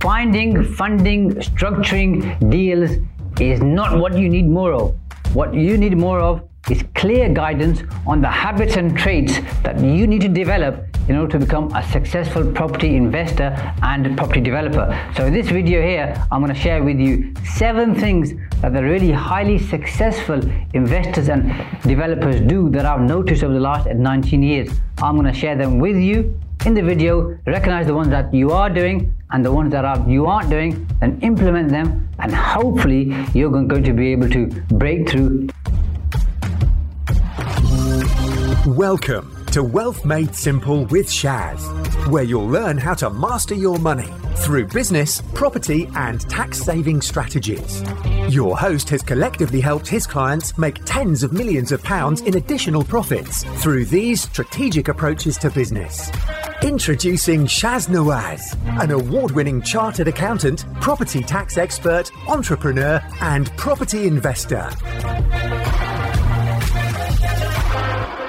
finding, funding, structuring deals is not what you need more of. What you need more of is clear guidance on the habits and traits that you need to develop in order to become a successful property investor and property developer. So in this video here, I'm going to share with you seven things that the really highly successful investors and developers do that I've noticed over the last 19 years. I'm going to share them with you in the video, recognize the ones that you are doing and the ones that are, you aren't doing, and implement them, and hopefully you're going to be able to break through Welcome to Wealth Made Simple with Shaz, where you'll learn how to master your money through business, property, and tax saving strategies. Your host has collectively helped his clients make tens of millions of pounds in additional profits through these strategic approaches to business. Introducing Shaz Nawaz, an award winning chartered accountant, property tax expert, entrepreneur, and property investor.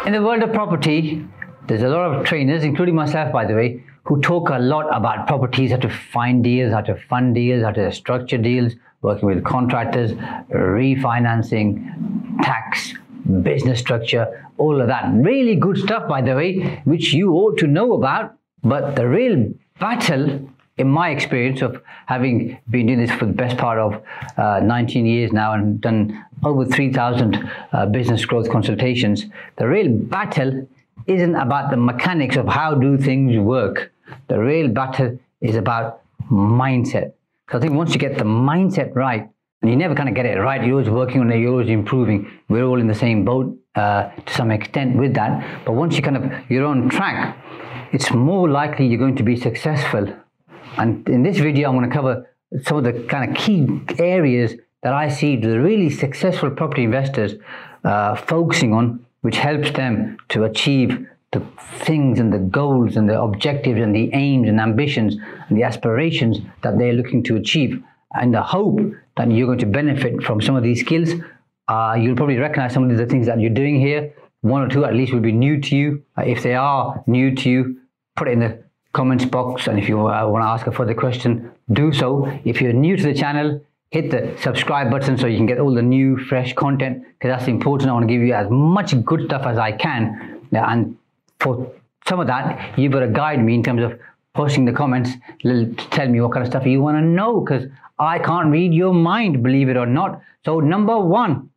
In the world of property, there's a lot of trainers, including myself, by the way, who talk a lot about properties, how to find deals, how to fund deals, how to structure deals, working with contractors, refinancing, tax, business structure, all of that. Really good stuff, by the way, which you ought to know about. But the real battle, in my experience of having been doing this for the best part of uh, 19 years now and done over 3,000 uh, business growth consultations. The real battle isn't about the mechanics of how do things work. The real battle is about mindset. So I think once you get the mindset right, and you never kind of get it right, you're always working on it, you're always improving. We're all in the same boat uh, to some extent with that. But once you kind of you're on track, it's more likely you're going to be successful. And in this video, I'm going to cover some of the kind of key areas that I see the really successful property investors uh, focusing on, which helps them to achieve the things and the goals and the objectives and the aims and ambitions and the aspirations that they're looking to achieve. And the hope that you're going to benefit from some of these skills. Uh, you'll probably recognize some of the things that you're doing here. One or two at least will be new to you. Uh, if they are new to you, put it in the comments box. And if you uh, want to ask a further question, do so. If you're new to the channel, hit the subscribe button so you can get all the new fresh content because that's important i want to give you as much good stuff as i can and for some of that you've got to guide me in terms of posting the comments tell me what kind of stuff you want to know because i can't read your mind believe it or not so number one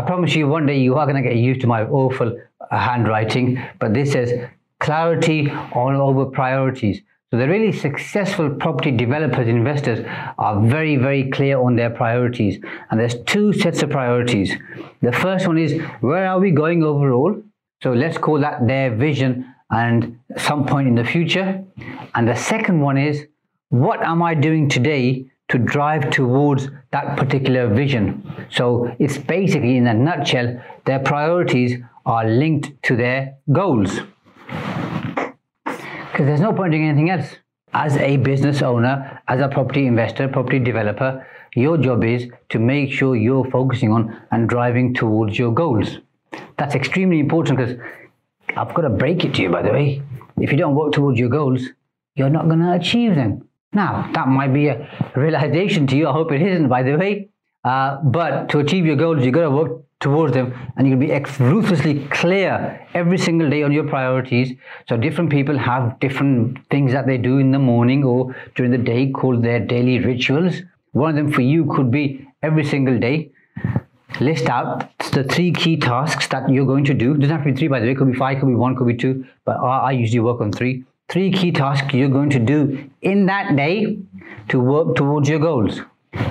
i promise you one day you are going to get used to my awful handwriting but this says clarity on over priorities so the really successful property developers, investors are very, very clear on their priorities. And there's two sets of priorities. The first one is where are we going overall? So let's call that their vision and some point in the future. And the second one is what am I doing today to drive towards that particular vision? So it's basically in a nutshell, their priorities are linked to their goals because there's no point doing anything else. As a business owner, as a property investor, property developer, your job is to make sure you're focusing on and driving towards your goals. That's extremely important because I've got to break it to you, by the way. If you don't work towards your goals, you're not going to achieve them. Now, that might be a realization to you. I hope it isn't, by the way. Uh, but to achieve your goals, you've got to work towards them and you'll be ruthlessly clear every single day on your priorities. So different people have different things that they do in the morning or during the day called their daily rituals. One of them for you could be every single day list out the three key tasks that you're going to do. It doesn't have to be three by the way. It could be five could be one could be two but i usually work on three three key tasks you're going to do in that day to work towards your goals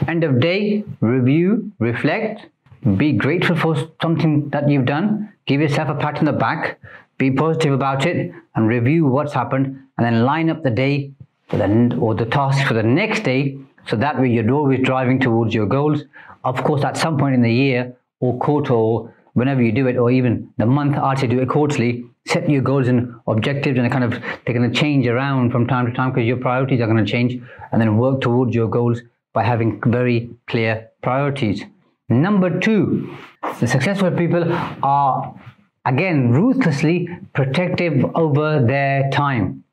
end of day review reflect be grateful for something that you've done. Give yourself a pat on the back. Be positive about it and review what's happened and then line up the day the, or the task for the next day so that way you're always driving towards your goals. Of course, at some point in the year or quarter or whenever you do it or even the month, I'd say do it quarterly. Set your goals and objectives and kind of they're going to change around from time to time because your priorities are going to change and then work towards your goals by having very clear priorities. Number two, the successful people are again ruthlessly protective over their time.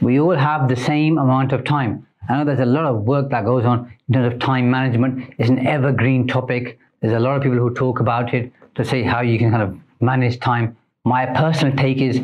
We all have the same amount of time. I know there's a lot of work that goes on in terms of time management. It's an evergreen topic. There's a lot of people who talk about it to say how you can kind of manage time. My personal take is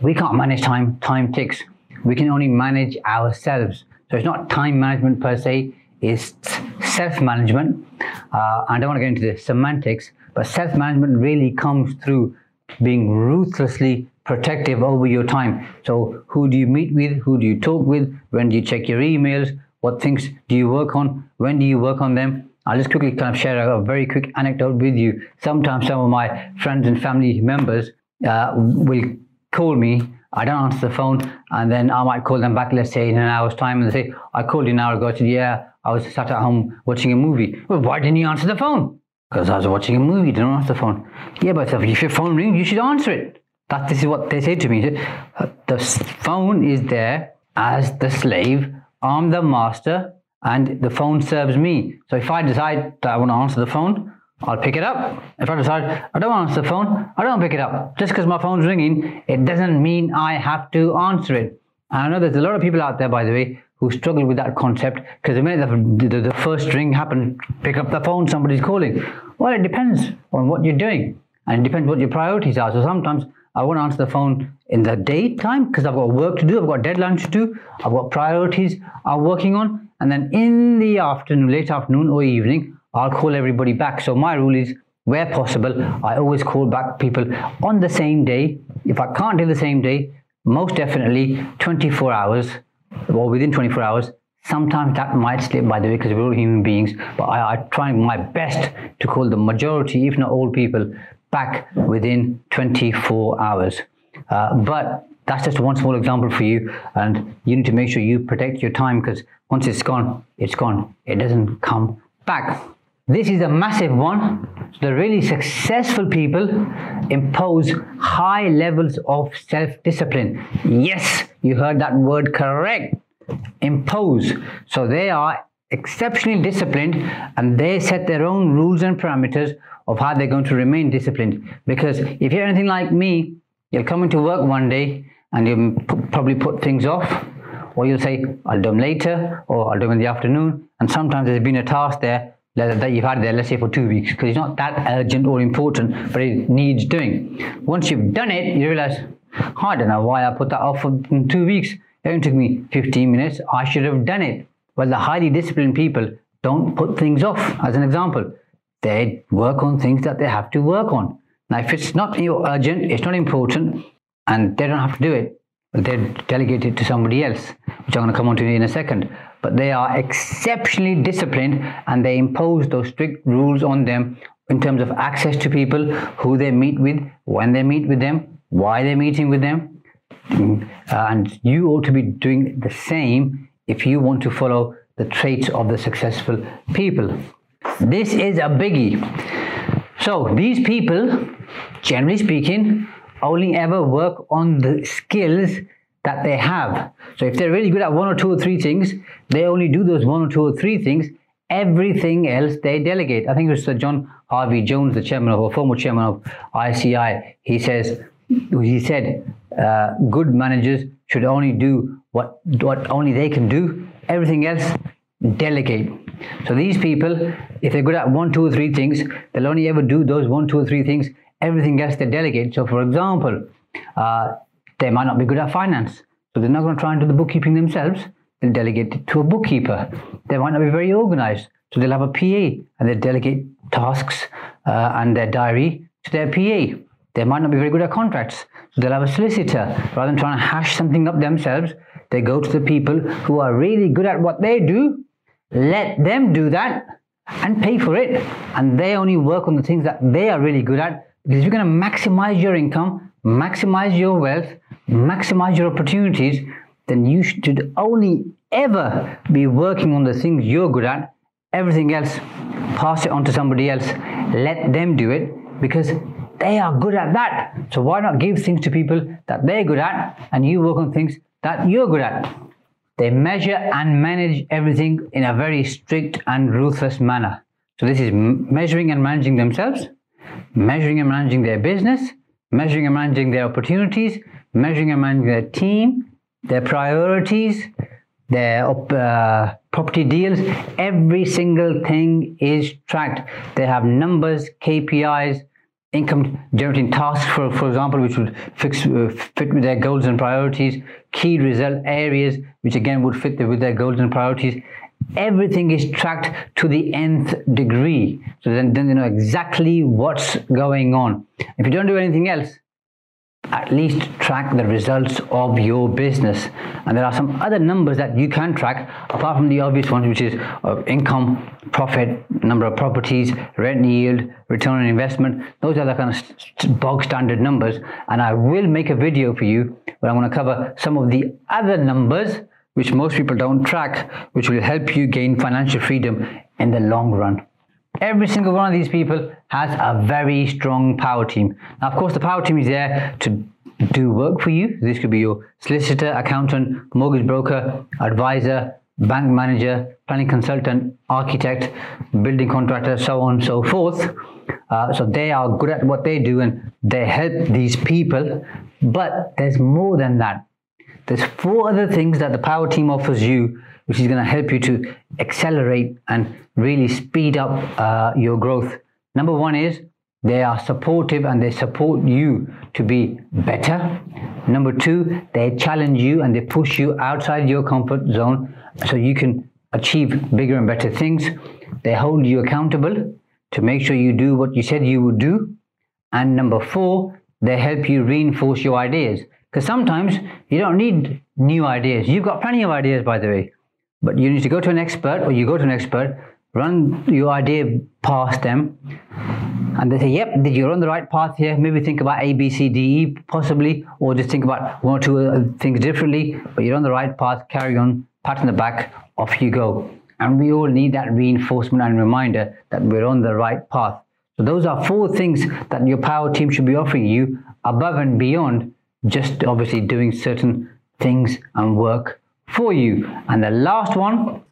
we can't manage time, time ticks. We can only manage ourselves. So it's not time management per se, it's self management. Uh, I don't want to get into the semantics, but self management really comes through being ruthlessly protective over your time. So, who do you meet with? Who do you talk with? When do you check your emails? What things do you work on? When do you work on them? I'll just quickly kind of share a very quick anecdote with you. Sometimes some of my friends and family members uh, will call me. I don't answer the phone, and then I might call them back, let's say in an hour's time, and they say, I called you an hour ago. I said, Yeah, I was sat at home watching a movie. Well, why didn't you answer the phone? Because I was watching a movie, didn't answer the phone. Yeah, but if your phone rings, you should answer it. That this is what they say to me. The phone is there as the slave. I'm the master, and the phone serves me. So if I decide that I want to answer the phone, I'll pick it up. If I decide I don't want to answer the phone, I don't pick it up. Just because my phone's ringing, it doesn't mean I have to answer it. And I know there's a lot of people out there, by the way, who struggle with that concept because the minute the, the, the first ring happened, pick up the phone, somebody's calling. Well, it depends on what you're doing and it depends what your priorities are. So sometimes I won't answer the phone in the daytime because I've got work to do, I've got deadlines to do, I've got priorities I'm working on. And then in the afternoon, late afternoon or evening, I'll call everybody back. So my rule is where possible, I always call back people on the same day. If I can't do the same day, most definitely 24 hours or within 24 hours. Sometimes that might slip by the way because we're all human beings, but I, I try my best to call the majority, if not all people, back within 24 hours. Uh, but that's just one small example for you, and you need to make sure you protect your time because once it's gone, it's gone. It doesn't come back. This is a massive one. The really successful people impose high levels of self discipline. Yes, you heard that word correct. Impose. So they are exceptionally disciplined and they set their own rules and parameters of how they're going to remain disciplined. Because if you're anything like me, you'll come into work one day and you'll probably put things off, or you'll say, I'll do them later, or I'll do them in the afternoon. And sometimes there's been a task there that you've had there, let's say for two weeks, because it's not that urgent or important, but it needs doing. Once you've done it, you realize, I don't know why I put that off for two weeks. It only took me 15 minutes. I should have done it. Well, the highly disciplined people don't put things off. As an example, they work on things that they have to work on. Now, if it's not urgent, it's not important, and they don't have to do it, they delegate it to somebody else, which I'm going to come on to in a second. But they are exceptionally disciplined and they impose those strict rules on them in terms of access to people, who they meet with, when they meet with them, why they're meeting with them. And you ought to be doing the same if you want to follow the traits of the successful people. This is a biggie. So, these people, generally speaking, only ever work on the skills that they have. So if they're really good at one or two or three things, they only do those one or two or three things. Everything else they delegate. I think it was Sir John Harvey Jones, the chairman of, or former chairman of ICI. He says, he said, uh, good managers should only do what what only they can do. Everything else, delegate. So these people, if they're good at one, two, or three things, they'll only ever do those one, two, or three things. Everything else they delegate. So, for example, uh, they might not be good at finance, so they're not going to try and do the bookkeeping themselves. They'll delegate it to a bookkeeper. They might not be very organized, so they'll have a PA and they delegate tasks uh, and their diary to their PA. They might not be very good at contracts, so they'll have a solicitor. Rather than trying to hash something up themselves, they go to the people who are really good at what they do, let them do that and pay for it. And they only work on the things that they are really good at. Because you're going to maximize your income, maximize your wealth, maximize your opportunities, then you should only ever be working on the things you're good at. Everything else, pass it on to somebody else. Let them do it because they are good at that. So why not give things to people that they're good at and you work on things that you're good at? They measure and manage everything in a very strict and ruthless manner. So this is measuring and managing themselves, measuring and managing their business, measuring and managing their opportunities, measuring managing their team, their priorities, their uh, property deals. Every single thing is tracked. They have numbers, KPIs, income generating tasks, for, for example, which would fix, uh, fit with their goals and priorities, key result areas, which again would fit with their goals and priorities. Everything is tracked to the nth degree. So then, then they know exactly what's going on. If you don't do anything else, at least track the results of your business. And there are some other numbers that you can track apart from the obvious ones, which is uh, income, profit, number of properties, rent yield, return on investment. Those are the kind of bog standard numbers. And I will make a video for you where I'm going to cover some of the other numbers which most people don't track, which will help you gain financial freedom in the long run. Every single one of these people has a very strong power team. Now, of course, the power team is there to do work for you. This could be your solicitor, accountant, mortgage broker, advisor, bank manager, planning consultant, architect, building contractor, so on and so forth. Uh, so they are good at what they do and they help these people. But there's more than that. There's four other things that the power team offers you which is going to help you to accelerate and really speed up uh, your growth. Number one is they are supportive and they support you to be better. Number two, they challenge you and they push you outside your comfort zone so you can achieve bigger and better things. They hold you accountable to make sure you do what you said you would do. And number four, they help you reinforce your ideas. Because sometimes you don't need new ideas. You've got plenty of ideas, by the way. But you need to go to an expert, or you go to an expert, run your idea past them, and they say, "Yep, you're on the right path here. Maybe think about A, B, C, D, E, possibly, or just think about one or two uh, things differently. But you're on the right path. Carry on, pat on the back, off you go." And we all need that reinforcement and reminder that we're on the right path. So those are four things that your power team should be offering you above and beyond just obviously doing certain things and work for you. And the last one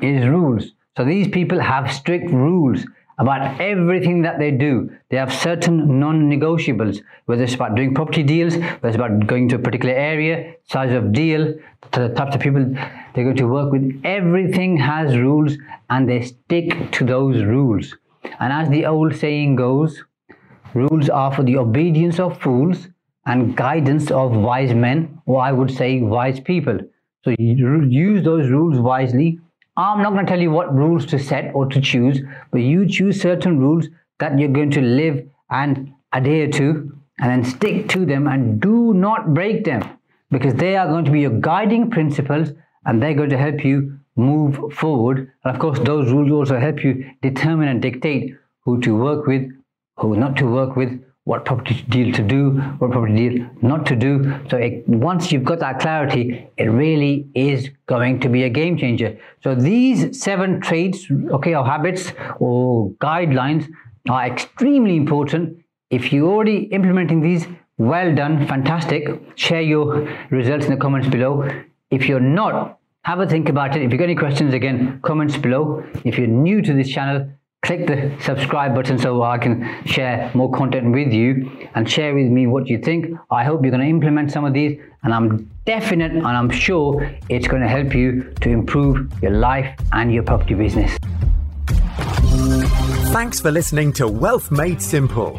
is rules. So these people have strict rules about everything that they do. They have certain non-negotiables, whether it's about doing property deals, whether it's about going to a particular area, size of deal, to the types of people they're going to work with. Everything has rules and they stick to those rules. And as the old saying goes, rules are for the obedience of fools and guidance of wise men, or I would say wise people. So you use those rules wisely. I'm not going to tell you what rules to set or to choose, but you choose certain rules that you're going to live and adhere to and then stick to them and do not break them because they are going to be your guiding principles and they're going to help you move forward. And of course, those rules also help you determine and dictate who to work with, who not to work with, what property deal to do, what property deal not to do. So it, once you've got that clarity, it really is going to be a game changer. So these seven traits, okay, or habits or guidelines are extremely important. If you're already implementing these, well done, fantastic. Share your results in the comments below. If you're not, have a think about it. If you've got any questions, again, comments below. If you're new to this channel, click the subscribe button so I can share more content with you and share with me what you think. I hope you're going to implement some of these and I'm definite and I'm sure it's going to help you to improve your life and your property business. Thanks for listening to Wealth Made Simple.